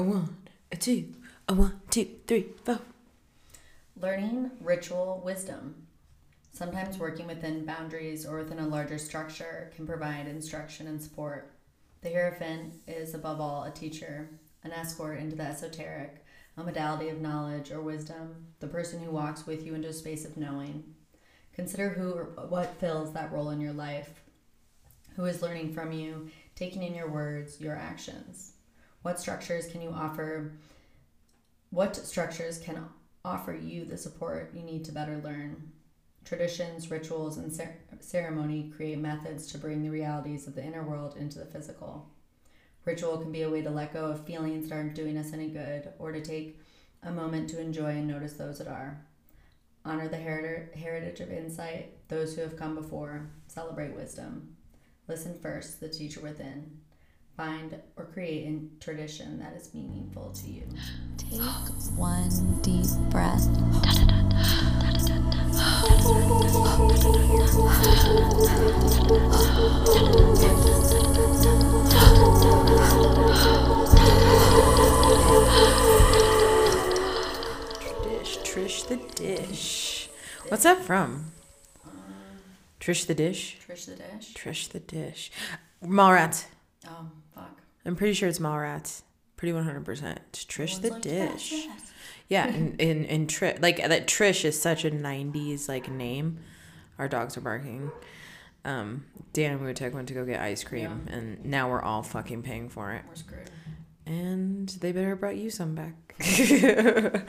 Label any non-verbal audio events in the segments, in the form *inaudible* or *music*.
A one, a two, a one, two, three, four. Learning ritual wisdom. Sometimes working within boundaries or within a larger structure can provide instruction and support. The Hierophant is, above all, a teacher, an escort into the esoteric, a modality of knowledge or wisdom, the person who walks with you into a space of knowing. Consider who or what fills that role in your life. Who is learning from you, taking in your words, your actions? What structures can you offer? What structures can offer you the support you need to better learn? Traditions, rituals, and cer- ceremony create methods to bring the realities of the inner world into the physical. Ritual can be a way to let go of feelings that aren't doing us any good, or to take a moment to enjoy and notice those that are. Honor the heri- heritage of insight, those who have come before. Celebrate wisdom. Listen first, the teacher within. Find or create a tradition that is meaningful to you. Take one deep breath. Dish, Trish the Dish. What's that from? Trish the Dish? Trish the Dish. Trish the Dish. Mallrats. I'm pretty sure it's Mallrats. Pretty 100%. It's Trish the like, Dish. yes, yes. Yeah, *laughs* and and, and Trish like that Trish is such a '90s like name. Our dogs are barking. Um, Dan and Wutek went to go get ice cream, and now we're all fucking paying for it. We're screwed. And they better brought you some back. *laughs* *laughs* Back.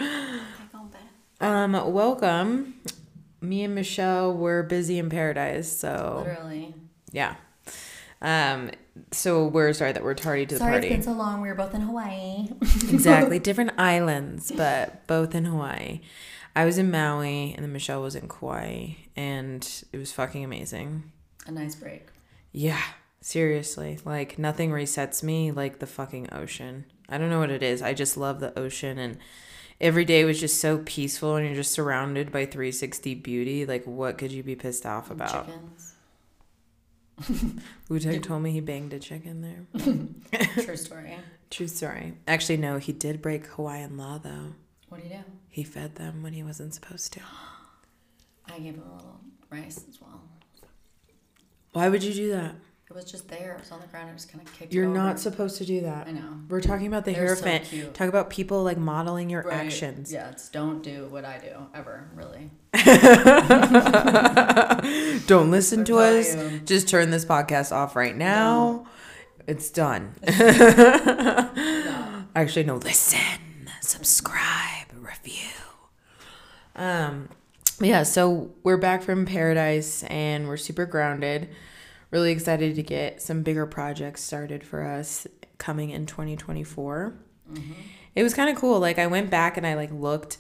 um, welcome. Me and Michelle were busy in paradise, so Literally. yeah. Um, so we're sorry that we're tardy to the Sorry party. it's been so long. We were both in Hawaii. *laughs* exactly different islands but both in hawaii i was in maui and then michelle was in kauai and it was fucking amazing A nice break. yeah seriously like nothing resets me like the fucking ocean i don't know what it is i just love the ocean and every day was just so peaceful and you're just surrounded by 360 beauty like what could you be pissed off about Chickens. *laughs* Wu-Tang told me he banged a chicken there *laughs* True *laughs* story. true story actually no he did break hawaiian law though What do you do? he fed them when he wasn't supposed to *gasps* I gave him a little rice as well. Why would you do that? It was just there. It was on the ground. I just kind of kicked You're not supposed to do that. I know. We're talking about the They're so Hierophant. cute. Talk about people like modeling your Right. actions. Yeah, it's don't do what I do ever, really. *laughs* Don't listen to us. you. Just turn this podcast off right now. It's *laughs* done. Actually, no. Listen, subscribe, review. Um, yeah. So we're back from paradise, and we're super grounded. Really excited to get some bigger projects started for us coming in 2024. Mm-hmm. It was kind of cool. Like I went back and I like looked.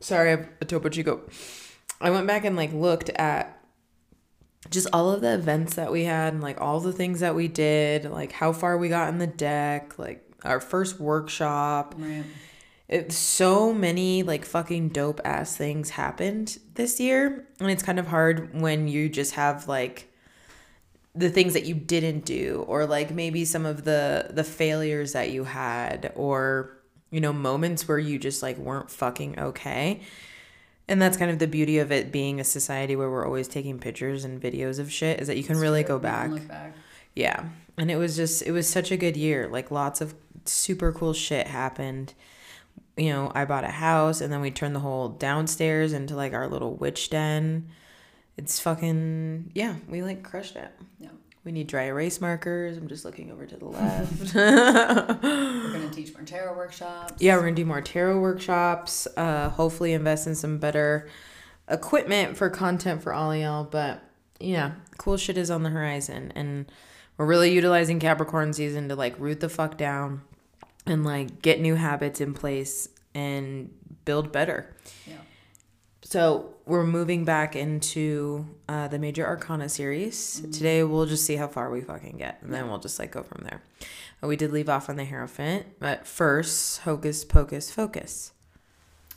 Sorry, I have a Topo Chico. I went back and like looked at just all of the events that we had and like all the things that we did, like how far we got in the deck, like our first workshop. Right. It, so many like fucking dope ass things happened this year. And it's kind of hard when you just have like the things that you didn't do or like maybe some of the the failures that you had or you know moments where you just like weren't fucking okay. And that's kind of the beauty of it being a society where we're always taking pictures and videos of shit is that you can really go You can back. back. yeah. And it was just it was such a good year. Like lots of super cool shit happened. You know i bought a house and then we turned the whole downstairs into like our little witch den it's fucking yeah we like crushed it Yeah. we need dry erase markers i'm just looking over to the *laughs* left We're gonna teach more tarot workshops. yeah we're gonna do more tarot workshops uh hopefully invest in some better equipment for content for all y'all but yeah cool shit is on the horizon and we're really utilizing capricorn season to like root the fuck down and like get new habits in place and build better Yeah. So we're moving back into uh, the major arcana series. Today we'll just see how far we fucking get and then we'll just like go from there. Uh, we did leave off on the hierophant but first hocus pocus focus.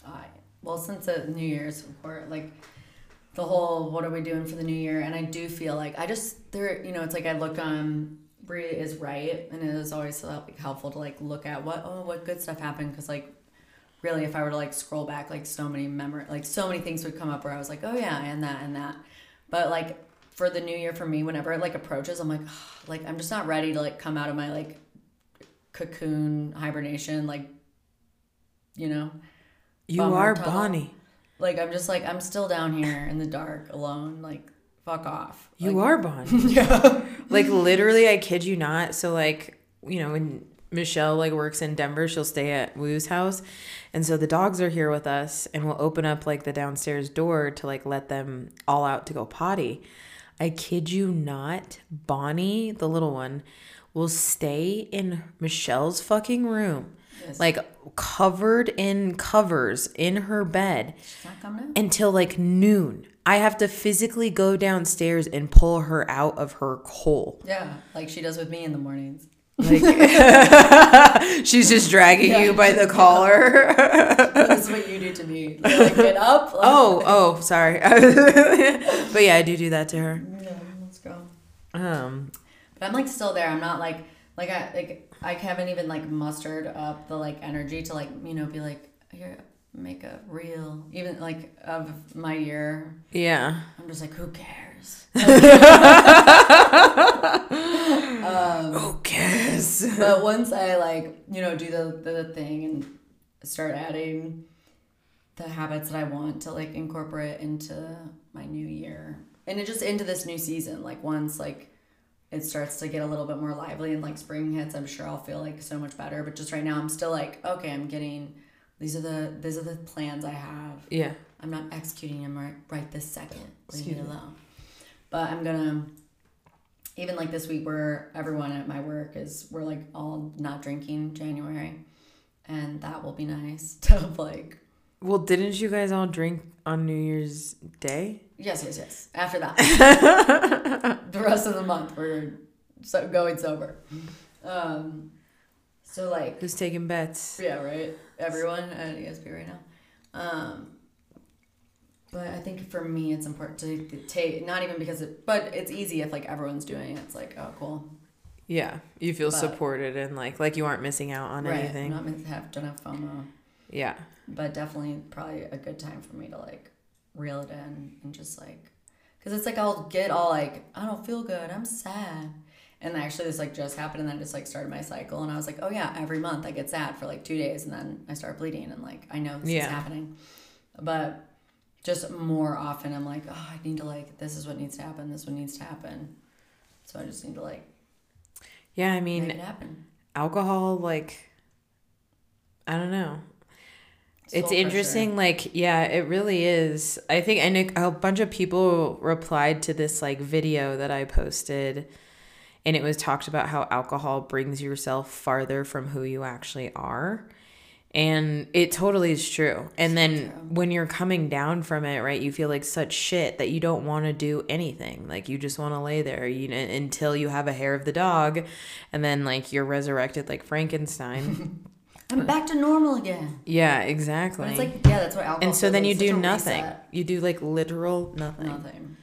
I well since the New Year's report, like the whole what are we doing for the new year? And I do feel like I just there, you know, it's like I look on Brie is right, and it is always like helpful to like look at what oh what good stuff happened because like really if I were to like scroll back like so many memory like so many things would come up where I was like oh yeah and that and that, but like for the new year for me whenever it like approaches I'm like like I'm just not ready to like come out of my like cocoon hibernation like you know You are tunnel. Bonnie. like I'm just like I'm still down here in the dark alone like fuck off You Like, are Bonnie. *laughs* yeah like literally, I kid you not. So like, you know, when Michelle like works in Denver, she'll stay at Woo's house. And so the dogs are here with us and we'll open up like the downstairs door to like let them all out to go potty. I kid you not, Bonnie, the little one, will stay in Michelle's fucking room. Yes. Like covered in covers in her bed She's not coming out. until like noon. I have to physically go downstairs and pull her out of her hole. Yeah, like she does with me in the mornings. Like *laughs* she's just dragging you by the collar. *laughs* this is what you do to me. Like, get *laughs* up. Like, oh, oh, sorry. but yeah, I do do that to her. yeah, let's go. Um, But I'm like still there. I'm not like like I like I haven't even like mustered up the like energy to like you know be like here make a reel even like of my year. yeah. I'm just like who cares. *laughs* Um, Who cares? but once I like you know do the the thing and start adding the habits that I want to like incorporate into my new year and it just into this new season like once like it starts to get a little bit more lively and like spring hits I'm sure I'll feel like so much better but just right now I'm still like okay I'm getting these are the these are the plans I have Yeah. I'm not executing them right, right this second. Leave Excuse me. alone. But I'm gonna even like this week where everyone at my work is we're like all not drinking January, and that will be nice *laughs* to like Well, didn't you guys all drink on New Year's Day? yes yes yes. After that, *laughs* the rest of the month we're so going sober. Um, so like Who's taking bets? Yeah, right. Everyone at ESP right now. Um, but I think for me, it's important to take not even because it, but it's easy if like everyone's doing it. It's like, oh, cool, Yeah, you feel But- supported and like like you aren't missing out on right? anything. I'm not have don't have FOMO, yeah. but definitely probably a good time for me to like reel it in and just like, cause it's like I'll get all like I don't feel good, I'm sad. And actually, this like just happened, and then just like started my cycle, and I was like, "Oh yeah, every month I get sad for like two days, and then I start bleeding, and like I know this Yeah. is happening." But just more often i'm like oh i need to like this is what needs to happen this is what needs to happen so i just need to like Yeah, I make mean, it happen alcohol like I don't know. It's Soul interesting like yeah, it really is. I think and a bunch of people replied to this like video that I posted and it was talked about how alcohol brings yourself farther from who you actually are. And it totally is true. And then true. when you're coming down from it, right, you feel like such shit that you don't want to do anything. Like you just want to lay there, you know, until you have a hair of the dog, and then like you're resurrected like Frankenstein. *laughs* i'm back to normal again yeah, exactly. but it's like yeah that's what alcohol and so then you do nothing. reset. You do like literal nothing. nothing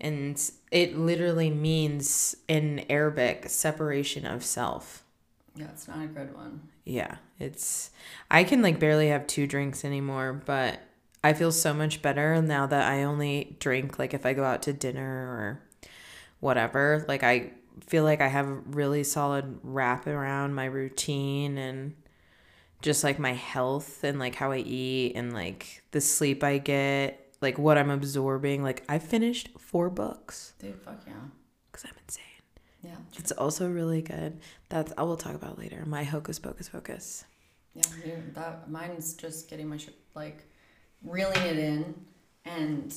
And it literally means in Arabic separation of self. Yeah it's not a good one Yeah, it's I can like barely have two drinks anymore, but I feel so much better now that I only drink like if I go out to dinner or whatever. Like I feel like I have a really solid wrap around my routine and just like my health and like how I eat and like the sleep I get, like what I'm absorbing. Like I finished four books dude fuck yeah because I'm insane. Yeah It's also really good. That's I will talk about later. My hocus pocus focus. yeah dude, that mine's just getting my shit like reeling it in and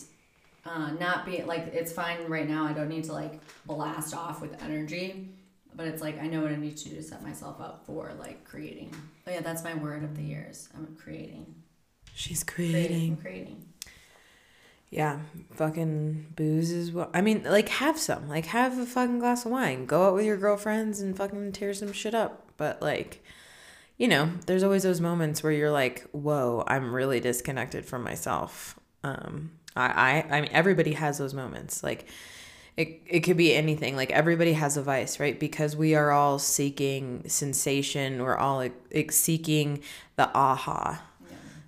uh, not be like it's fine right now i don't need to like blast off with energy but it's like i know what i need to do to set myself up for like creating oh yeah that's my word of the years i'm creating She's creating creating. creating Yeah, fucking booze is what I mean. Like, have some. Like, have a fucking glass of wine. Go out with your girlfriends and fucking tear some shit up. But like, you know, there's always those moments where you're like, "Whoa, I'm really disconnected from myself." Um, I, I, I mean, everybody has those moments. Like, it, it could be anything like everybody has a vice right because we are all seeking sensation we're all like, seeking the aha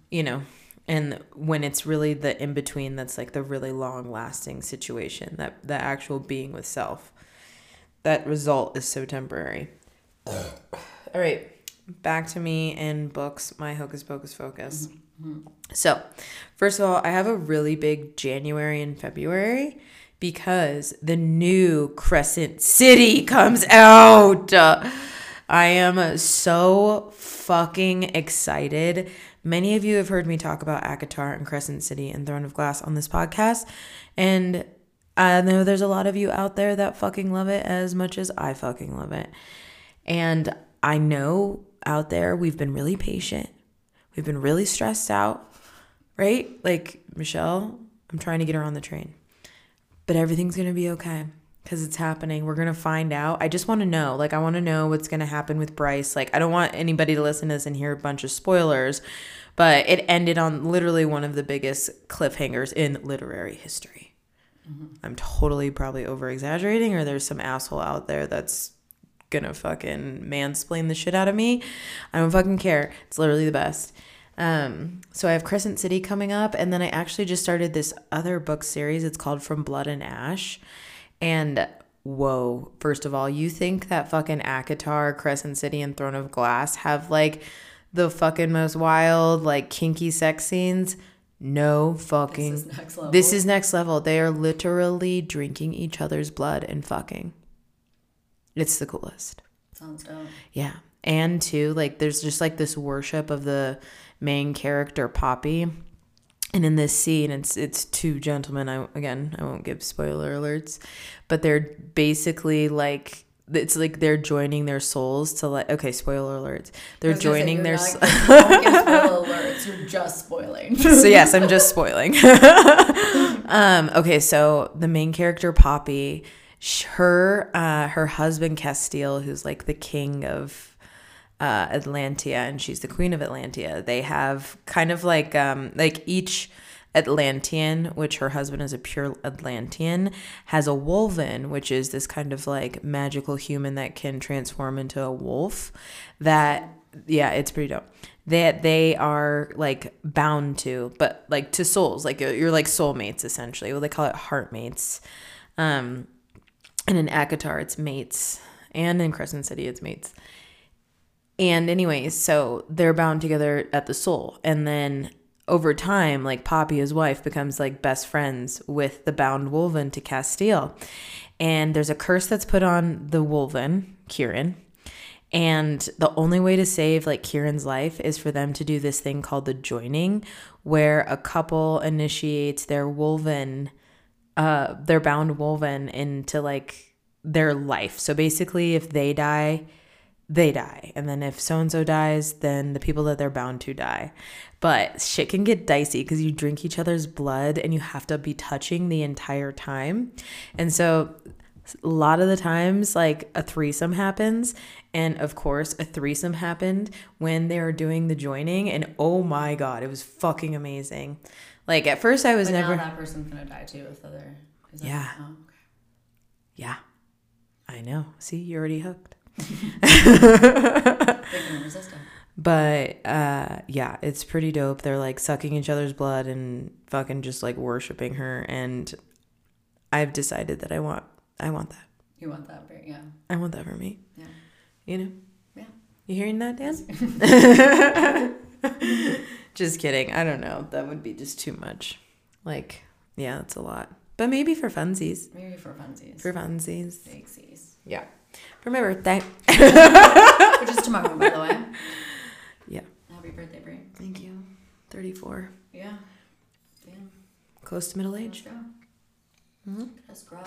you know and when it's really the in between that's like the really long lasting situation that the actual being with self that result is so temporary. *coughs* All right back to me and books my hocus pocus focus. Mm-hmm. Mm-hmm. So first of all i have a really big january and february because the new crescent city comes out i am so fucking excited many of you have heard me talk about ACOTAR and crescent city and throne of glass on this podcast and I know there's a lot of you out there that fucking love it as much as I fucking love it. And I know out there we've been really patient. We've been really stressed out, right? Like Michelle, I'm trying to get her on the train. But everything's to be okay because it's happening. We're going to find out. I just want to know. Like, I want to know what's going to happen with Bryce. Like, I don't want anybody to listen to this and hear a bunch of spoilers, but it ended on literally one of the biggest cliffhangers in literary history. I'm totally probably over exaggerating, or there's some asshole out there that's gonna fucking mansplain the shit out of me. I don't fucking care. It's literally the best. Um, so I have Crescent City coming up, and then I actually just started this other book series. It's called From Blood and Ash. And whoa, first of all, you think that fucking ACOTAR, Crescent City, and Throne of Glass have like the fucking most wild, like kinky sex scenes? No fucking. This is next level. This is next level. They are literally drinking each other's blood and fucking. It's the coolest. Sounds dope. Yeah. And too, like there's just like this worship of the main character Poppy. And in this scene, it's it's two gentlemen. I again, I won't give spoiler alerts, but they're basically like it's like they're joining their souls to like okay, spoiler alerts. They're I say, joining their not- s- don't give spoiler *laughs* alerts. You're just spoiling. *laughs* so yes, I'm just spoiling. *laughs* um, okay, so the main character Poppy, her uh, her husband Casteel, who's like the king of uh, Atlantia, and she's the queen of Atlantia. They have kind of like um, like each Atlantean, which her husband is a pure Atlantean, has a wolven, which is this kind of like magical human that can transform into a wolf. That yeah, it's pretty dope. That they are like bound to, but like to souls, like you're like soulmates essentially. Well, they call it heartmates. Um, and in ACOTAR, it's mates, and in Crescent City, it's mates. And anyways, so they're bound together at the soul. And then over time, like Poppy, his wife, becomes like best friends with the bound Wolven to Casteel. And there's a curse that's put on the Wolven, Kieran. And the only way to save like Kieran's life is for them to do this thing called the joining, where a couple initiates their Wolven, uh, their bound Wolven into like their life. So basically, if they die, they die. And then if so and so dies, then the people that they're bound to die. But shit can get dicey because you drink each other's blood and you have to be touching the entire time. And so a lot of the times, like a threesome happens. And of course, a threesome happened when they were doing the joining. And oh my God, it was fucking amazing. Like at first, I was But never. now that person's gonna die too if the other. is that- Yeah. Oh, okay. Yeah, I know. See, you're already hooked. *laughs* But uh yeah, it's pretty dope. They're like sucking each other's blood and fucking just like worshiping her and I've decided that I want I want that. You want that, very yeah. I want that for me. Yeah. You know? Yeah. You hearing that, Dan? *laughs* *laughs* just kidding. I don't know. That would be just too much. Like, yeah, that's a lot. But maybe for funsies. Maybe for funsies. For funsies. Big Yeah. For my birthday. Which is tomorrow, by the way. Yeah. Happy birthday, Brie. Thank you. 34. Yeah. Damn. Close to middle age. Mm-hmm. Let's grow.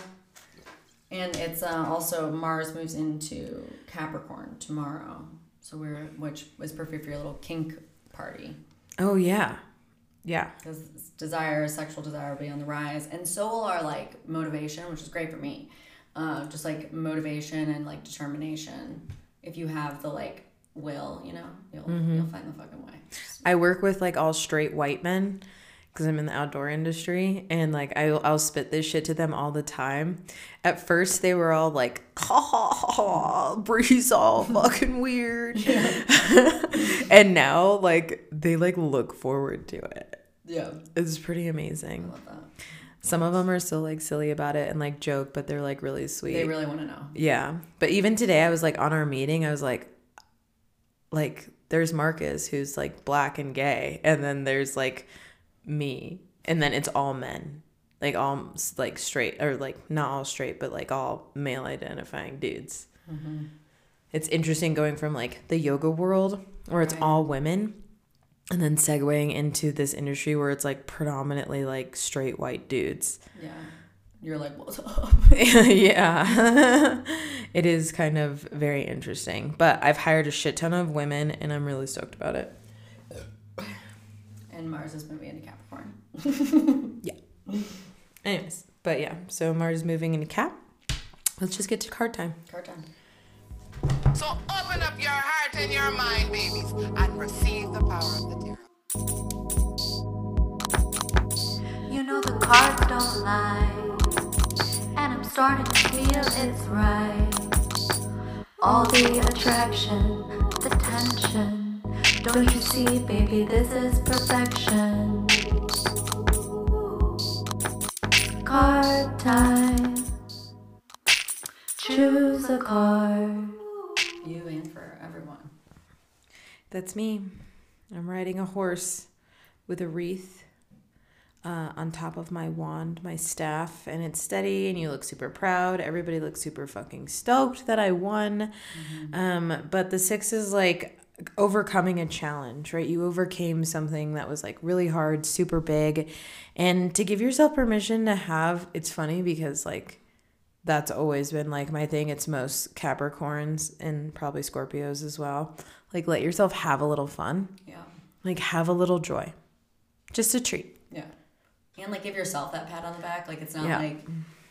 And it's uh, also Mars moves into Capricorn tomorrow. So we're which is perfect for your little kink party. Oh, yeah. Yeah. because desire, sexual desire will be on the rise, and so will our like motivation, which is great for me. Uh, just like motivation and like determination. If you have the like will, you know, you'll you'll find the fucking way. I work with like all straight white men because I'm in the outdoor industry and like I, I'll spit this shit to them all the time. At first, they were all like, ha ha ha, ha Bree's all *laughs* fucking weird. *laughs* and now, like, they like look forward to it. Yeah. It's pretty amazing. Love that. Some of them are still like silly about it and like joke, but they're like really sweet. They really want to know. Yeah. But even today, I was like on our meeting, I was like, like, there's Marcus who's like black and gay. And then there's like me. And then it's all men. Like all like straight or like not all straight, but like all male identifying dudes. Mm-hmm. It's interesting going from like the yoga world where it's Right. all women and then segueing into this industry where it's like predominantly like straight white dudes. Yeah. You're like, what's up? *laughs* *laughs* yeah. *laughs* it is kind of very interesting. But I've hired a shit ton of women and I'm really stoked about it. And Mars is moving into Capricorn. Yeah. Anyways, but yeah, so Mars is moving into Cap. Let's just get to card time. Card time. So open up your heart and your mind, babies, and receive the power of the know the cards don't lie, and I'm starting to feel it's right. All the attraction, the tension. Don't you see, baby, this is perfection. Card time. Choose a card. You and for everyone. That's me. I'm riding a horse with a wreath uh, on top of my wand, my staff, and it's steady. And you look super proud. Everybody looks super fucking stoked that I won. Um, but the six is like overcoming a challenge, right? You overcame something that was like really hard, super big, and to give yourself permission to have. It's funny because like that's always been like my thing. It's most Capricorns and probably Scorpios as well. Like let yourself have a little fun. Yeah. Like have a little joy. Just a treat. Yeah. And like give yourself that pat on the back. Like it's not Yeah. like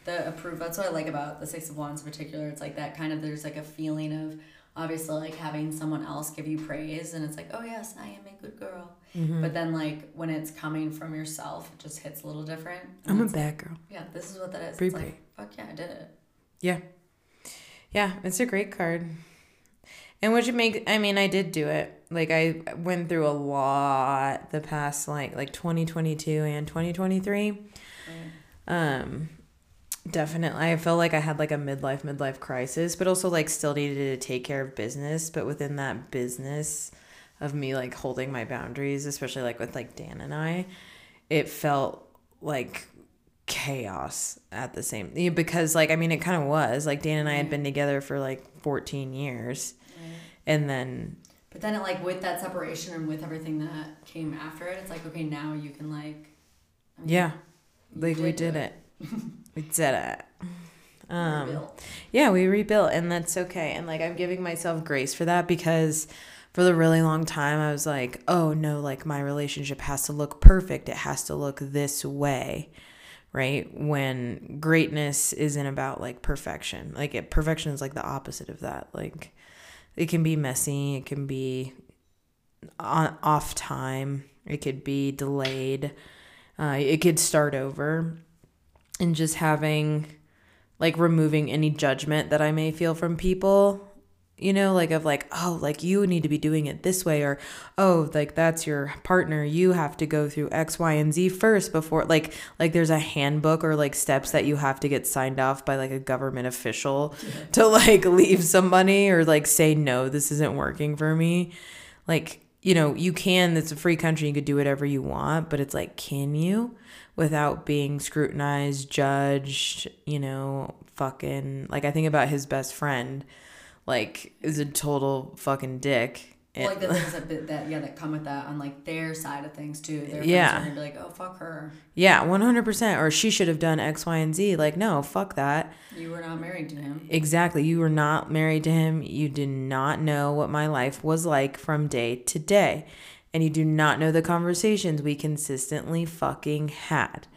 the approve. That's what I like about the Six of Wands in particular. It's like that kind of there's like a feeling of obviously like having someone else give you praise and it's like oh yes I am a good girl. Mm-hmm. But then like when it's coming from yourself, it just hits a little different. I'm a bad girl. Yeah, this is what that is. It's like fuck yeah, I did it. Yeah. Yeah, it's a great card. And which make I mean, I did do it. Like I went through a lot the past like like 2022 and 2023. Mm. Um definitely I felt like I had like a midlife midlife crisis, but also like still needed to take care of business, but within that business of me like holding my boundaries, especially like with like Dan and I, it felt like chaos at the same because like I mean it kind of was. Like Dan and I had mm. been together for like 14 years. Mm. And then But then it like with that separation and with everything that came after it, it's like okay now you can like yeah. like we did do did it. *laughs* we did it. Um rebuild. yeah we rebuilt and that's okay and like i'm giving myself grace for that because for the really long time i was like oh no like my relationship has to look perfect. It has to look this way right? When greatness isn't about like perfection. Like it, perfection is like the opposite of that. Like it can be messy it can be on, off time it could be delayed uh, it could start over. And just having like removing any judgment that I may feel from people, you know, like of like, oh, like you need to be doing it this way, or oh, like that's your partner. You have to go through X, Y, and Z first before like like there's a handbook or like steps that you have to get signed off by like a government official to like leave somebody or like say no, this isn't working for me. Like, you know, you can, it's a free country, you could do whatever you want, but it's like, can you? Without being scrutinized, judged, you know, fucking like I think about his best friend, like is a total fucking dick. Well, like the *laughs* things that, that yeah that come with that on like their side of things too. Their Yeah. are be like, oh fuck her, yeah, one hundred percent. Or she should have done X, Y, and Z. Like, no, fuck that. you were not married to him. Exactly. You were not married to him. You did not know what my life was like from day to day. And you do not know the conversations we consistently fucking had.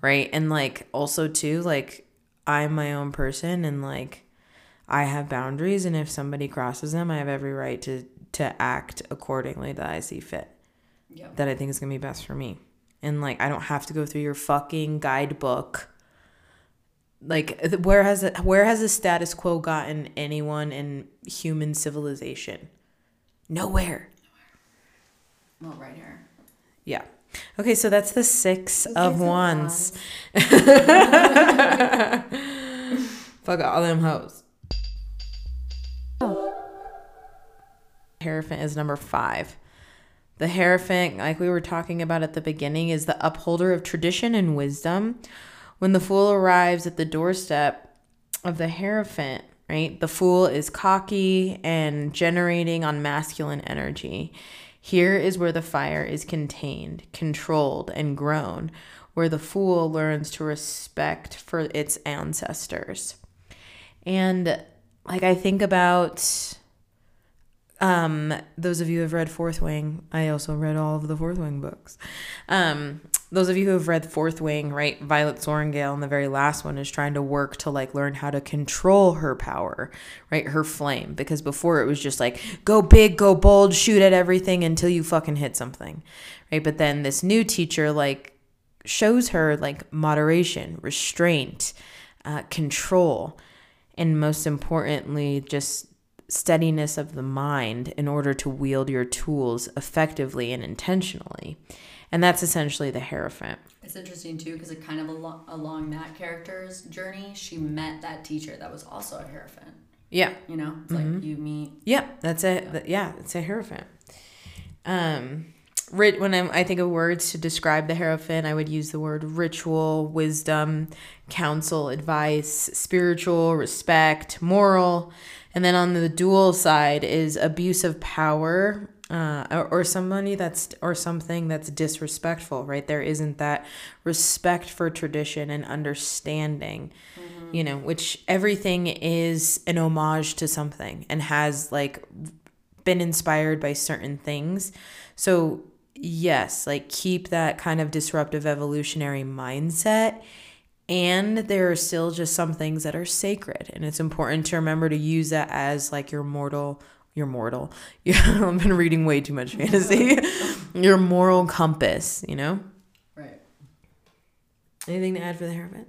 Right. And like, also, too, like, I'm my own person and like, I have boundaries. And if somebody crosses them, I have every right to, to act accordingly that I see fit, Yep. that I think is going to be best for me. and like I don't have to go through your fucking guidebook. Like where has it where has the status quo gotten anyone in human civilization? Nowhere. Well, right here. Yeah. Okay, so that's the six of of wands. *laughs* Fuck all them hoes. Hierophant is number five. The Hierophant, like we were talking about at the beginning, is the upholder of tradition and wisdom. When the Fool arrives at the doorstep of the Hierophant, right, the Fool is cocky and generating on masculine energy. Here is where the fire is contained, controlled, and grown, where the Fool learns to respect for its ancestors. And like I think about um those of you who have read Fourth Wing, I also read all of the Fourth Wing books. Um those of you who have read Fourth Wing, right? Violet Sorrengail in the very last one is trying to work to like learn how to control her power, right? Her flame. Because before it was just like go big, go bold, shoot at everything until you fucking hit something. Right. But then this new teacher like shows her like moderation, restraint, uh, control, and most importantly, just steadiness of the mind in order to wield your tools effectively and intentionally. And that's essentially the Hierophant. It's interesting too because it kind of al- along that character's journey, she met that teacher that was also a Hierophant. Yeah. You know, it's like you meet. Yeah, that's it. Th- Yeah, it's a hierophant. Um, rit- when I'm, I think of words to describe the hierophant, I would use the word ritual, wisdom, counsel, advice, spiritual, respect, moral, and then on the dual side is abuse of power. Uh, or, or somebody that's or something that's disrespectful right there isn't that respect for tradition and understanding you know which everything is an homage to something and has like been inspired by certain things. So, yes, like keep that kind of disruptive evolutionary mindset. And there are still just some things that are sacred. And it's important to remember to use that as like your mortal, your mortal. *laughs* Yeah, I've been reading way too much fantasy. *laughs* your moral compass, you know? Right. Anything to add for the Hierophant?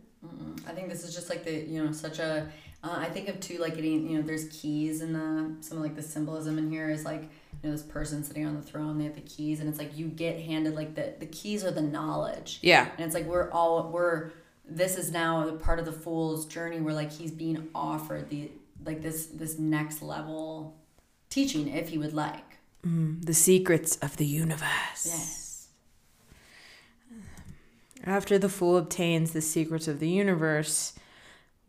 I think this is just like the you know such a. Uh, I think of too like getting you know there's keys in the some of like the symbolism in here is like you know this person sitting on the throne they have the keys and it's like you get handed like the the keys are the knowledge Yeah. and it's like we're all we're this is now the part of the fool's journey where like he's being offered the like this this next level teaching if he would like mm, The secrets of the universe. yes After the fool obtains the secrets of the universe,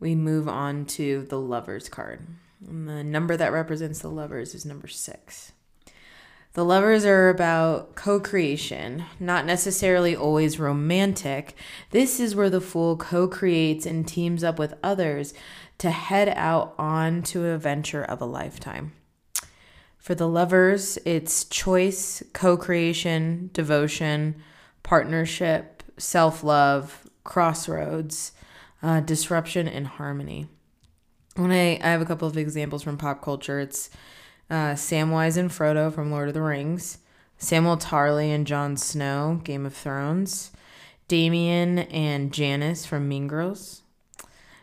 we move on to the lovers card. And the number that represents the lovers is number six. The lovers are about co creation, not necessarily always romantic. This is where the fool co creates and teams up with others to head out on to a venture of a lifetime. For the lovers, it's choice, co creation, devotion, partnership, self love, crossroads, uh, disruption, and harmony. When I, I have a couple of examples from pop culture, it's uh, Samwise and Frodo from Lord of the Rings, Samuel Tarly and Jon Snow, Game of Thrones, Damian and Janis from Mean Girls,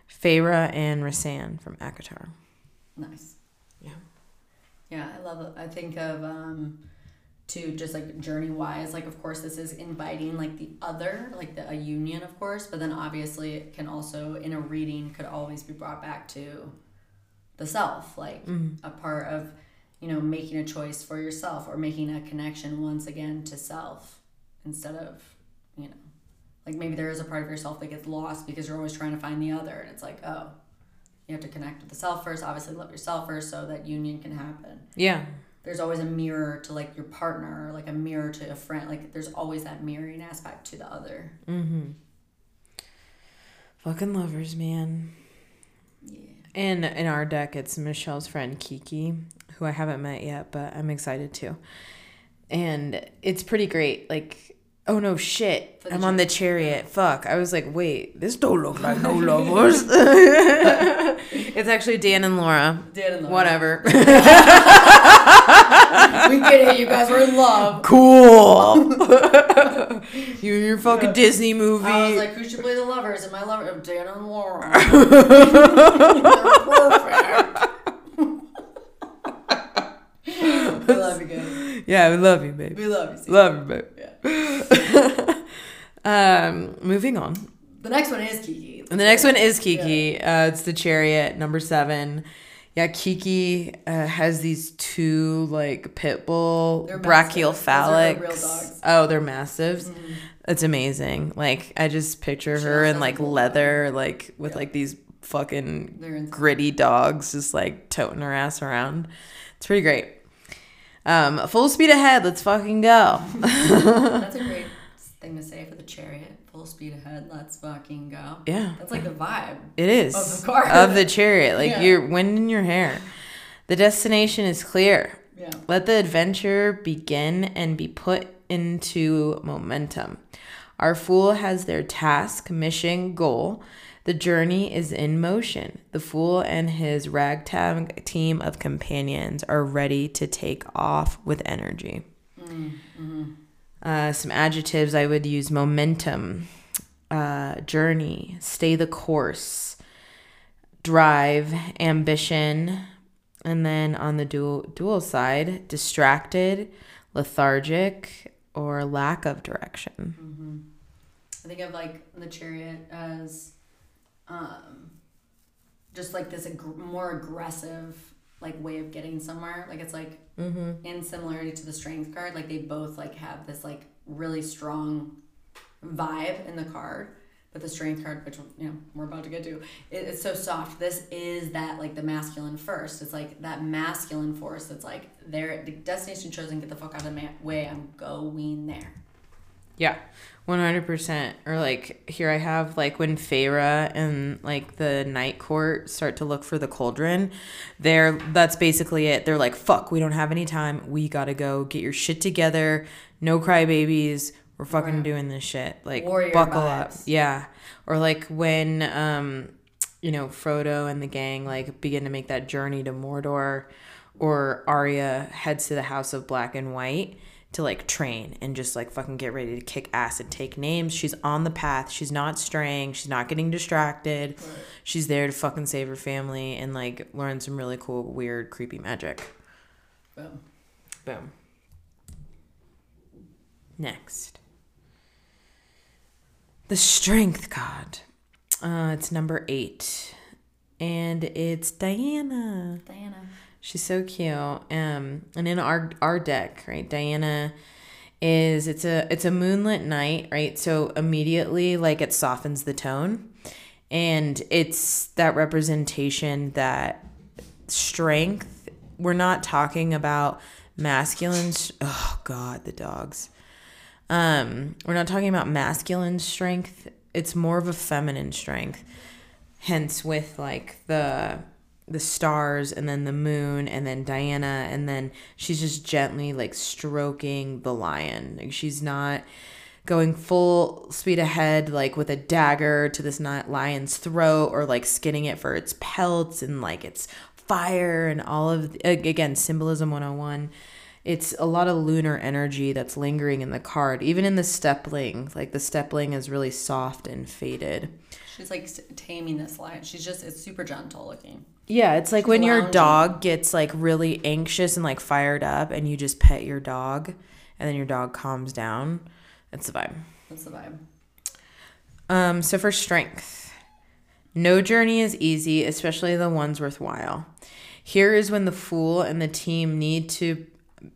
Feyre and Rhysand from ACOTAR. nice Yeah. Yeah, I love it. I think of um to just like journey wise, like of course this is inviting like the other, like the, a union of course, but then obviously it can also in a reading could always be brought back to the self, like a part of, you know, making a choice for yourself or making a connection once again to self instead of, you know, like maybe there is a part of yourself that gets lost because you're always trying to find the other and it's like, oh, you have to connect with the self first, obviously love yourself first so that union can happen Yeah. there's always a mirror to like your partner or like a mirror to a friend like there's always that mirroring aspect to the other Mm-hmm. Fucking lovers, man. yeah And in our deck, it's Michelle's friend Kiki, who I haven't met yet, but I'm excited to. And it's pretty great. Like, oh no, shit. I'm on the chariot. chariot. Fuck. I was like, wait, this don't look like no *laughs* lovers. *laughs* it's actually Dan and Laura. Dan and Laura. Whatever. *laughs* we get it, you guys were in love. Cool. you and your fucking Disney movie. I was like, who should play the lovers? And my lover, oh, Dan and Laura. They're perfect. *laughs* we love you guys. yeah, we love you, babe. We love you. Steve. Love you, baby. Yeah. *laughs* Um, moving on. The next one is Kiki. And the next one is Kiki. Uh, it's the chariot, number seven. Yeah, Kiki uh, has these two like pit bull They're massive. Those are brachycephalics. the real. Mm-hmm. Oh, they're massives. It's amazing. Like I just picture She her in like leather, like with Yeah. like these fucking gritty dogs, just like toting her ass around. It's pretty great. Um, full speed ahead. Let's fucking go. That's a *laughs* great thing to say for the chariot. Full speed ahead. Let's fucking go. Yeah. That's like the vibe. It is Of the car. of the chariot. Like Yeah. you're wind in your hair. The destination is clear. Yeah. Let the adventure begin and be put into momentum. Our fool has their task, mission, goal. The journey is in motion. The fool and his ragtag team of companions are ready to take off with energy. Uh, some adjectives I would use momentum, uh, journey, stay the course, drive, ambition, and then on the dual dual side, distracted, lethargic, or lack of direction. I think of like the chariot as um, just like this ag- more aggressive like way of getting somewhere. Like it's like in similarity to the strength card, like they both like have this like really strong vibe in the card. But the strength card, which you know we're about to get to, it, it's so soft. This is that like the masculine first. It's like that masculine force. That's like there. The destination chosen. Get the fuck out of the ma- way. I'm going there. Yeah, one hundred percent. Or like here, I have like when Feyre and like the Night Court start to look for the cauldron. They're that's basically it. They're like, "Fuck, we don't have any time. We gotta go get your shit together. No crybabies. We're fucking doing this shit. Like, Warrior buckle up." Yeah. Or like when um, you know, Frodo and the gang like begin to make that journey to Mordor, or Arya heads to the House of Black and White to like train and just like fucking get ready to kick ass and take names. She's on the path. She's not straying. She's not getting distracted. She's there to fucking save her family and like learn some really cool, weird, creepy magic. Boom. Boom. Next. The Strength God. Uh, it's number eight. And it's Diana. Diana. She's so cute. Um, and in our our deck, right, Diana is it's a it's a moonlit night, right? So immediately, like it softens the tone, and it's that representation that strength. We're not talking about masculine. Oh God, the dogs. Um, we're not talking about masculine strength. It's more of a feminine strength hence with like the the stars and then the moon and then Diana and then she's just gently like stroking the lion. Like she's not going full speed ahead like with a dagger to this lion's throat or like skinning it for its pelts and like its fire and all of ag- again symbolism 101 it's a lot of lunar energy that's lingering in the card even in the stippling like the stippling is really soft and faded She's like taming this lion. She's just it's super gentle looking. Yeah, it's like when your dog gets like really anxious and like fired up and you just pet your dog and then your dog calms down. It's the vibe. That's the vibe. Um, so for strength, no journey is easy, especially the ones worthwhile. Here is when the fool and the team need to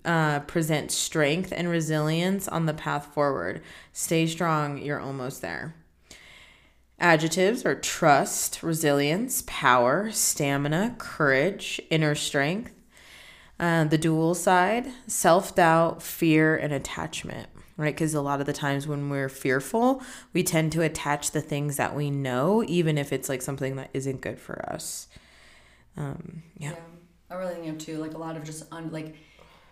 uh, present strength and resilience on the path forward. Stay strong, you're almost there. Adjectives are trust, resilience, power, stamina, courage, inner strength. Uh, the dual side, self doubt, fear, and attachment, right? Because a lot of the times when we're fearful, we tend to attach the things that we know, even if it's like something that isn't good for us. Um, yeah. Yeah. I really think of too, like a lot of just un- like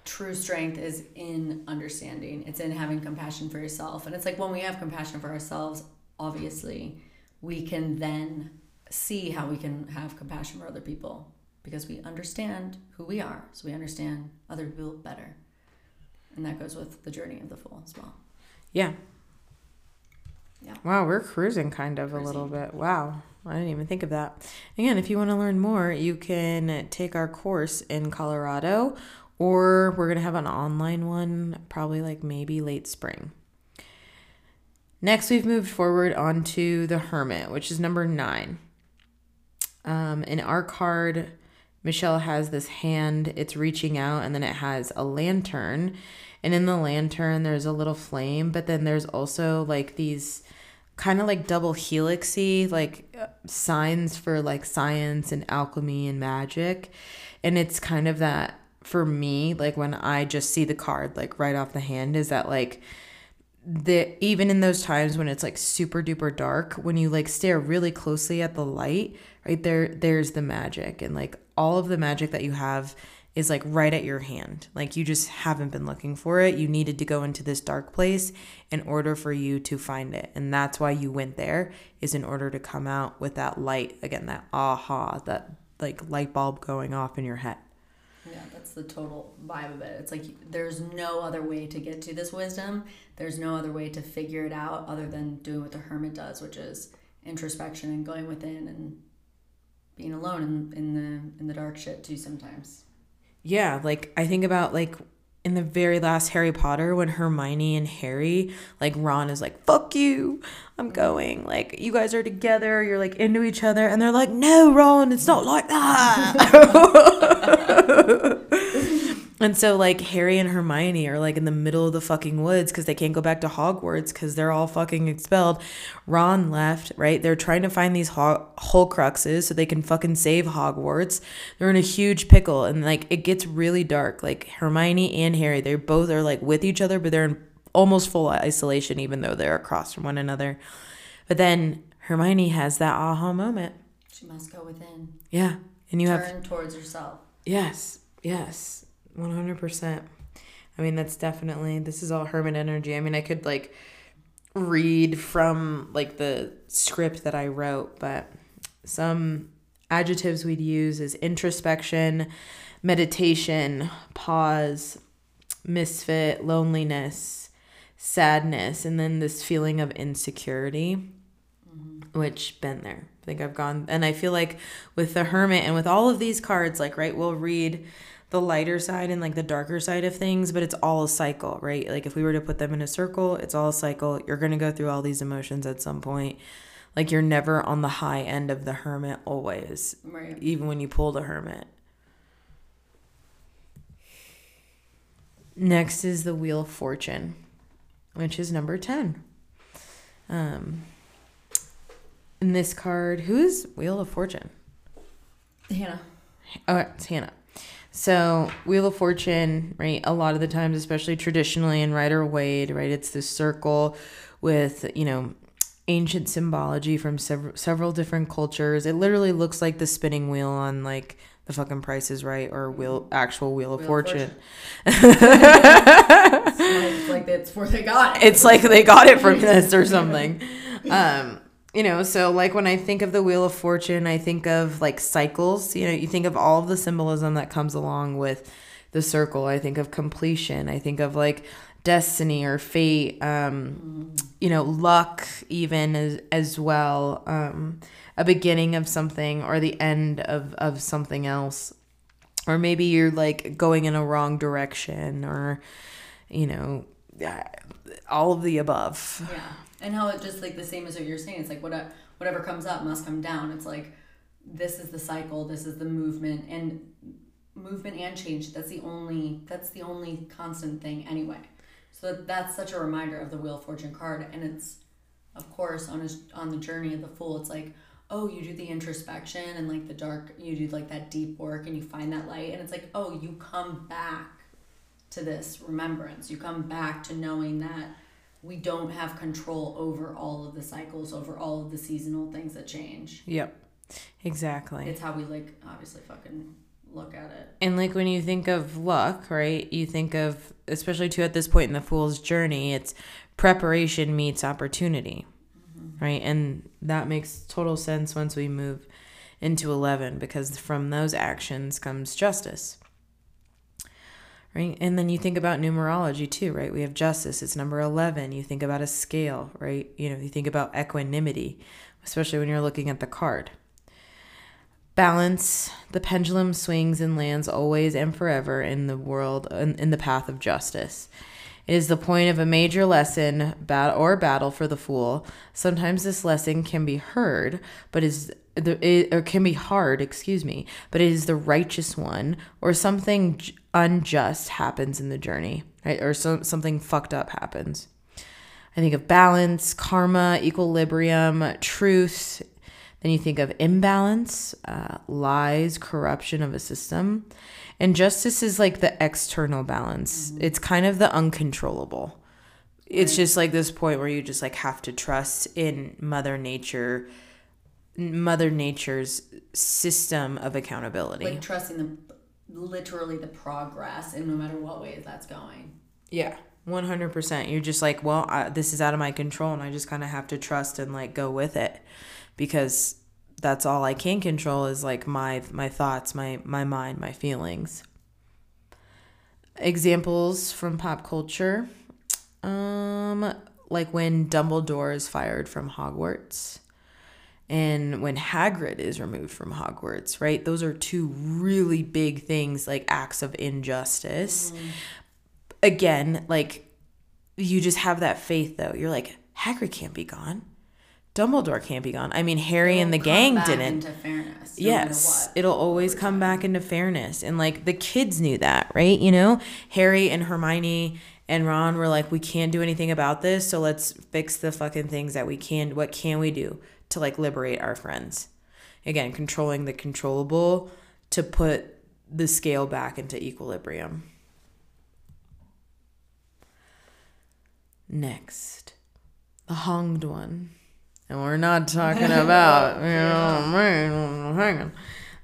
true strength is in understanding. It's in having compassion for yourself. And it's like when we have compassion for ourselves, obviously, we can then see how we can have compassion for other people. because we understand who we are, so we understand other people better. And that goes with the journey of the fool as well. Yeah. Yeah. Wow, we're cruising kind of a little bit. Wow. I didn't even think of that. Again, if you want to learn more, you can take our course in Colorado or we're going to have an online one probably like maybe late spring. Next, we've moved forward onto the Hermit, which is number nine. Um, in our card, Michelle has this hand, it's reaching out, and then it has a lantern. And in the lantern, there's a little flame, but then there's also like these kind of like double helixy, like uh, signs for like science and alchemy and magic. And it's kind of that for me, like when I just see the card like right off the hand, is that like the even in those times when it's like super duper dark when you like stare really closely at the light right there there's the magic. And like all of the magic that you have is like right at your hand. Like you just haven't been looking for it. You needed to go into this dark place in order for you to find it. And that's why you went there is in order to come out with that light. Again that aha that like light bulb going off in your head Yeah, that's the total vibe of it. It's like there's no other way to get to this wisdom. There's no other way to figure it out other than doing what the hermit does, which is introspection and going within and being alone in, in the in the dark shit too sometimes. Yeah, like I think about like in the very last Harry Potter when Hermione and Harry, like Ron is like, "Fuck you, I'm going." Like you guys are together, you're like into each other, and they're like, "No, Ron, it's not like that." *laughs* *laughs* and so like Harry and Hermione are like in the middle of the fucking woods because they can't go back to Hogwarts because they're all fucking expelled. Ron left, right? They're trying to find these ho- Horcruxes so they can fucking save Hogwarts. They're in a huge pickle, and like it gets really dark. Like Hermione and Harry, they both are like with each other, but they're in almost full isolation, even though they're across from one another. But then Hermione has that aha moment. She must go within. Yeah, and you have Turn towards herself. Yes, yes, 100%. I mean, that's definitely, this is all Hermit energy. I mean, I could like read from like the script that I wrote, but some adjectives we'd use is introspection, meditation, pause, misfit, loneliness, sadness, and then this feeling of insecurity, mm-hmm. which been there. I think I've gone, and I feel like with the hermit and with all of these cards, like right, we'll read the lighter side and like the darker side of things, but it's all a cycle, right? Like if we were to put them in a circle, it's all a cycle. You're gonna go through all these emotions at some point. Like you're never on the high end of the hermit always, Right. even when you pull the hermit. Next is the Wheel of Fortune, which is number 10. Um, in this card, who is Wheel of Fortune? Hannah. Oh, it's Hannah. So, Wheel of Fortune, right? A lot of the times, especially traditionally in Rider Waite, right? It's this circle with, you know, ancient symbology from several several different cultures. It literally looks like the spinning wheel on like the fucking Price is Right or wheel actual Wheel of Wheel of Fortune. *laughs* It's like, like that's where they got it. it's like they got it from *laughs* this or something. Um, you know, so like when I think of the Wheel of Fortune, I think of like cycles. You know, you think of all of the symbolism that comes along with the circle. I think of completion. I think of like destiny or fate. Um, you know, luck even as as well. Um, a beginning of something or the end of of something else or maybe you're like going in a wrong direction or you know all of the above Yeah, and how it just like the same as what you're saying. It's like what whatever comes up must come down. It's like this is the cycle. This is the movement and movement and change. That's the only that's the only constant thing anyway. So that's such a reminder of the Wheel of Fortune card, and it's of course on his on the journey of the Fool. It's like oh you do the introspection and like the dark you do like that deep work and you find that light and it's like oh you come back to this remembrance. You come back to knowing that we don't have control over all of the cycles, over all of the seasonal things that change. yep exactly It's how we like obviously fucking look at it. and like when you think of luck right you think of especially too at this point in the fool's journey it's preparation meets opportunity mm-hmm. right and that makes total sense once we move into 11 because from those actions comes justice. Right? And then you think about numerology too, right? We have justice, it's number 11. You think about a scale, right? You know, you think about equanimity, especially when you're looking at the card. Balance, the pendulum swings and lands always and forever in the world, in, in the path of justice. It is the point of a major lesson bat- or battle for the fool. Sometimes this lesson can be heard, but is the it, or can be hard, excuse me, but it is the righteous one, or something unjust happens in the journey, right? Or so, something fucked up happens. I think of balance, karma, equilibrium, truth. Then you think of imbalance, uh, lies, corruption of a system. And justice is like the external balance, mm-hmm. it's kind of the uncontrollable. It's just like this point where you just like have to trust in Mother Nature, Mother Nature's system of accountability. Like trusting the literally the progress and no matter what way that's going. Yeah, one hundred percent. You're just like, well, I, this is out of my control, and I just kind of have to trust and like go with it, because that's all I can control is like my my thoughts, my my mind, my feelings. Examples from pop culture, um, like when Dumbledore is fired from Hogwarts. And when Hagrid is removed from Hogwarts, right? Those are two really big things, like acts of injustice again, like you just have that faith though. You're like, Hagrid can't be gone. Dumbledore can't be gone. I mean, Harry and the Come gang back didn't. Into fairness. no yes, what. it'll always come back into fairness. And like the kids knew that, right? You know, Harry and Hermione and Ron were like, we can't do anything about this, so let's fix the fucking things that we can. What can we do to like liberate our friends? Again, controlling the controllable to put the scale back into equilibrium. Next, the hanged one. And we're not talking about, *laughs* you know, hanging.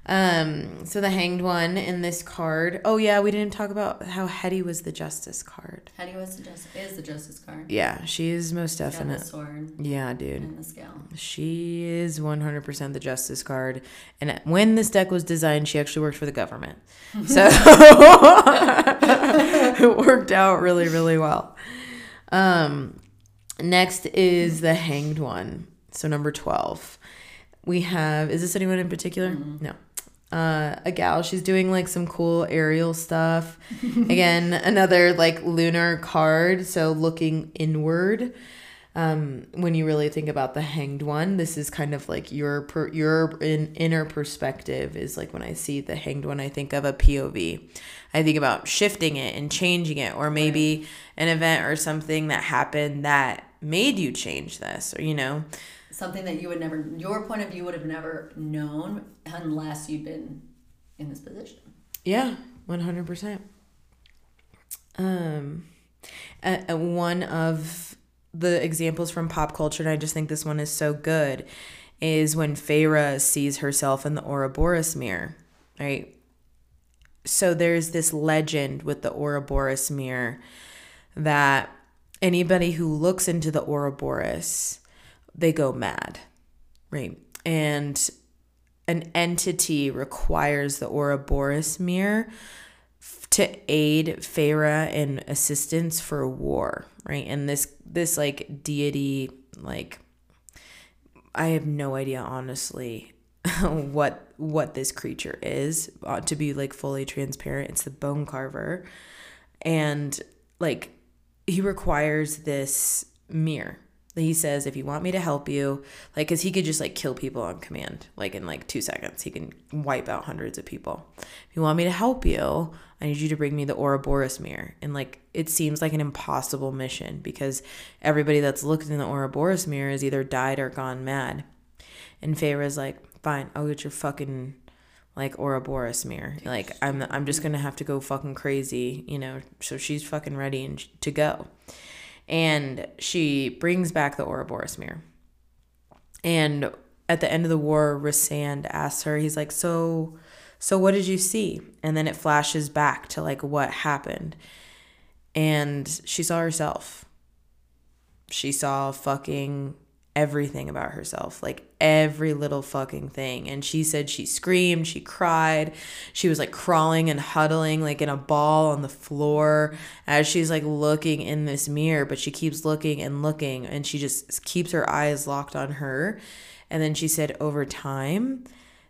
Um, so the hanged one in this card. Oh yeah, we didn't talk about how Hetty was the justice card. Hetty was the justice is the justice card. Yeah, she is most definite. sword Yeah, dude. and the scale. She is 100% the justice card. And when this deck was designed, she actually worked for the government. *laughs* So *laughs* it worked out really, really well. Um, next is the hanged one. So number 12. We have, is this anyone in particular? No. Uh, a gal, she's doing like some cool aerial stuff. *laughs* Again, another like lunar card. So looking inward um, when you really think about the hanged one, this is kind of like your per, your in, inner perspective is like when I see the hanged one, I think of a POV. I think about shifting it and changing it, or maybe an event or something that happened that made you change this, or you know, Something that you would never your point of view would have never known unless you'd been in this position. Yeah, one hundred percent. Um, uh, one of the examples from pop culture, and I just think this one is so good, is when Feyre sees herself in the Ouroboros mirror, right? So there's this legend with the Ouroboros mirror that anybody who looks into the Ouroboros, they go mad, right? And an entity requires the Ouroboros mirror to aid Feyre in assistance for war, right? And this this like deity, like I have no idea honestly *laughs* what what this creature is. Uh, to be like fully transparent, it's the bone carver, and like he requires this mirror he says if you want me to help you like because he could just like kill people on command. Like in like two seconds he can wipe out hundreds of people. If you want me to help you i need you to bring me the ouroboros mirror. And like it seems like an impossible mission because everybody that's looked in the ouroboros mirror has either died or gone mad. And Feyre's like fine i'll get your fucking like ouroboros mirror. Like i'm i'm just gonna have to go fucking crazy you know so she's fucking ready and to go and she brings back the Ouroboros mirror. And at the end of the war, Rhysand asks her, he's like, "So, so what did you see?" And then it flashes back to like what happened, and she saw herself. She saw fucking everything about herself, like every little fucking thing. And she said she screamed, she cried, she was like crawling and huddling like in a ball on the floor as she's like looking in this mirror, but she keeps looking and looking and she just keeps her eyes locked on her. And then she said over time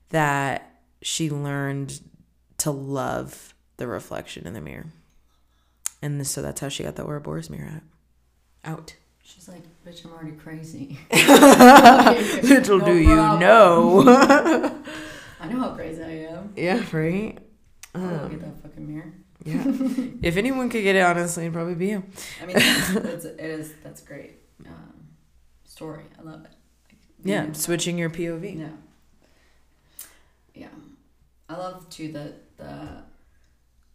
that she learned to love the reflection in the mirror. And so that's how she got the Ouroboros mirror out. Out. She's like, bitch, I'm already crazy. *laughs* *laughs* Little No do you know. *laughs* I know how crazy I am. yeah, right? Um, look at that fucking mirror. Yeah. if anyone could get it, honestly, it'd probably be you. I mean, that's, that's, it is, that's great. Um, story. I love it. Like, Yeah, being- switching your POV. Yeah. Yeah. I love too the the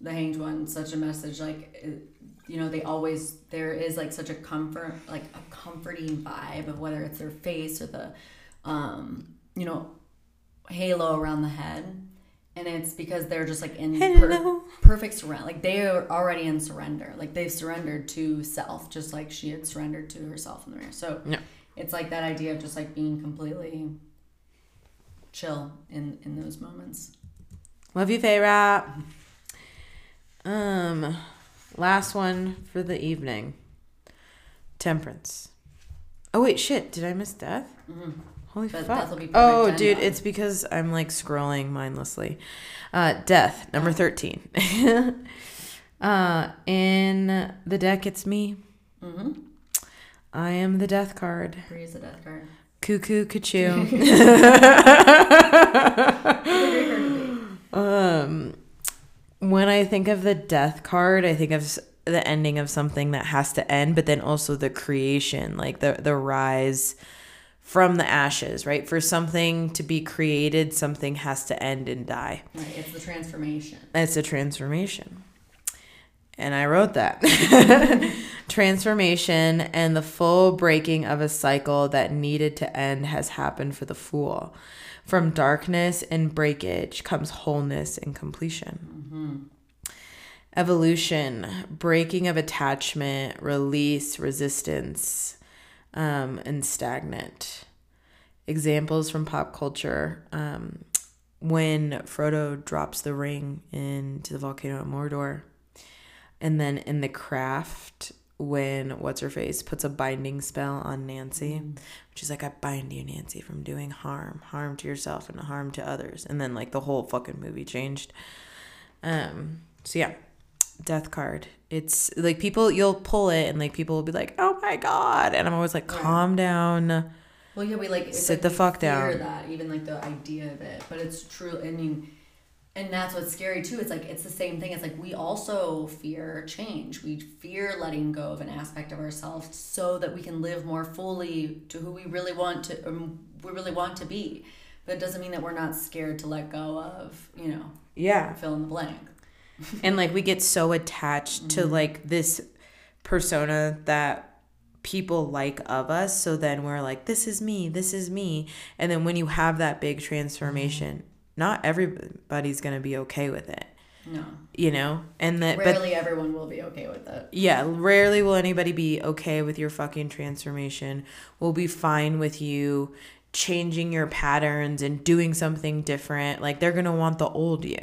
the hanged one such a message like it, you know they always there is like such a comfort like a comforting vibe of whether it's their face or the um you know halo around the head. And it's because they're just like in per- perfect surrender like they are already in surrender. Like they've surrendered to self just like she had surrendered to herself in the mirror. So Yeah. it's like that idea of just like being completely chill in in those moments. Love you, Faye Rap. Um, last one for the evening. Temperance. Oh wait, shit! Did I miss death? Holy But fuck! death will be perfect oh, dude, it's because I'm like scrolling mindlessly. Uh, death number thirteen. *laughs* uh, in the deck, it's me. mm-hmm. I am the death card. The death card Cuckoo, cuckoo. Very hard to Um, when I think of the death card, I think of the ending of something that has to end, but then also the creation, like the the rise from the ashes, right? For something to be created, something has to end and die. right it's the transformation It's a transformation. And I wrote that. *laughs* *laughs* transformation and the full breaking of a cycle that needed to end has happened for the fool. From darkness and breakage comes wholeness and completion. Evolution, breaking of attachment, release, resistance, um, and stagnant. Examples from pop culture. Um, when Frodo drops the ring into the volcano at Mordor. And then in the craft, when what's her face puts a binding spell on Nancy, she's like, I bind you, Nancy, from doing harm, harm to yourself and harm to others. And then like the whole fucking movie changed. Um, so yeah, death card. It's like people you'll pull it and like people will be like, Oh my god and I'm always like, calm down. well yeah we like Sit like the fuck down. that even like the idea of it but it's true i mean and that's what's scary too. It's like it's the same thing. It's like we also fear change. We fear letting go of an aspect of ourselves so that we can live more fully to who we really want to um, we really want to be. But it doesn't mean that we're not scared to let go of you know Yeah. fill in the blank. *laughs* And like we get so attached to like this persona that people like of us. So then we're like this is me. This is me. And then when you have that big transformation not everybody's gonna be okay with it no you know and that but rarely everyone will be okay with it yeah, rarely will anybody be okay with your fucking transformation. Will be fine with you changing your patterns and doing something different. Like they're gonna want the old you.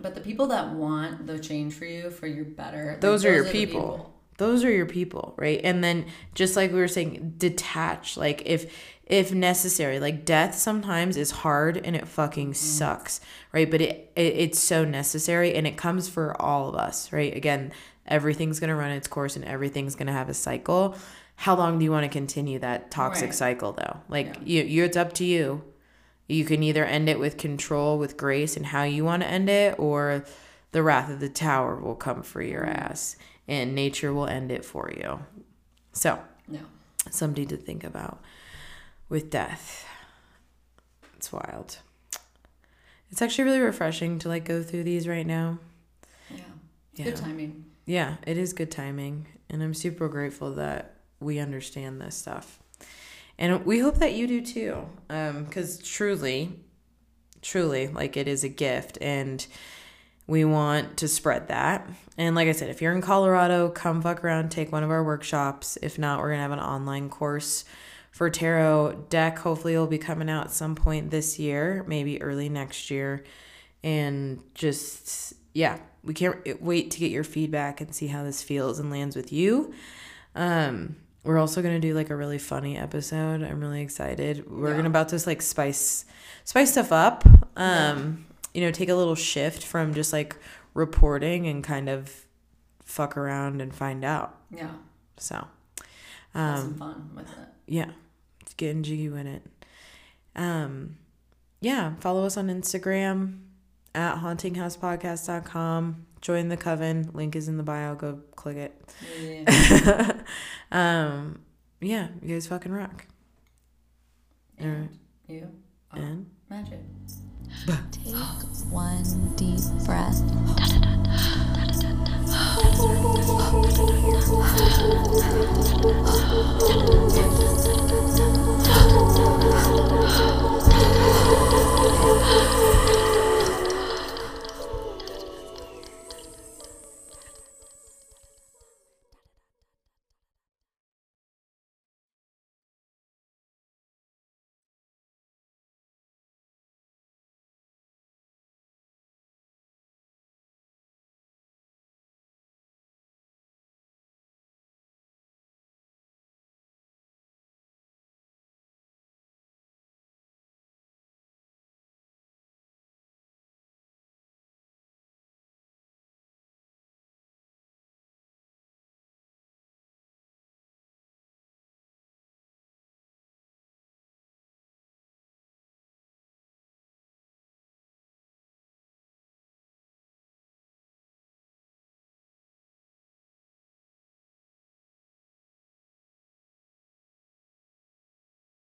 But the people that want the change for you, for your better, like, Those are your the people. Those are your people, right? And then just like we were saying, detach. Like if if necessary, like death sometimes is hard and it fucking mm. sucks, right? But it, it it's so necessary and it comes for all of us, right? Again, everything's gonna run its course and everything's gonna have a cycle. How long do you want to continue that toxic Right. cycle though? Like you, you, it's up to you. You can either end it with control, with grace, and how you want to end it, or the wrath of the tower will come for your mm. ass, and nature will end it for you. So, No. something to think about with death. It's wild. It's actually really refreshing to like go through these right now. Yeah. Yeah. Good timing. Yeah, it is good timing. And I'm super grateful that we understand this stuff. And we hope that you do too. Um, because truly, truly, like it is a gift. And we want to spread that. And like I said, if you're in Colorado, come fuck around, take one of our workshops. If not, we're going to have an online course for tarot deck. Hopefully, it'll be coming out at some point this year, maybe early next year. And just, yeah, we can't wait to get your feedback and see how this feels and lands with you. Um, we're also gonna do like a really funny episode. I'm really excited. We're Yeah. gonna about to like spice spice stuff up. Um, you know, take a little shift from just like reporting and kind of fuck around and find out. Yeah. So, Have um, some fun with it. yeah, it's getting jiggy with it. Um, yeah, follow us on Instagram at hauntinghousepodcast.com. Join the coven. Link is in the bio. Go click it. Yeah. *laughs* um, yeah, you guys fucking rock. and you are And magic. Take one deep breath. *gasps* *laughs* Thank you.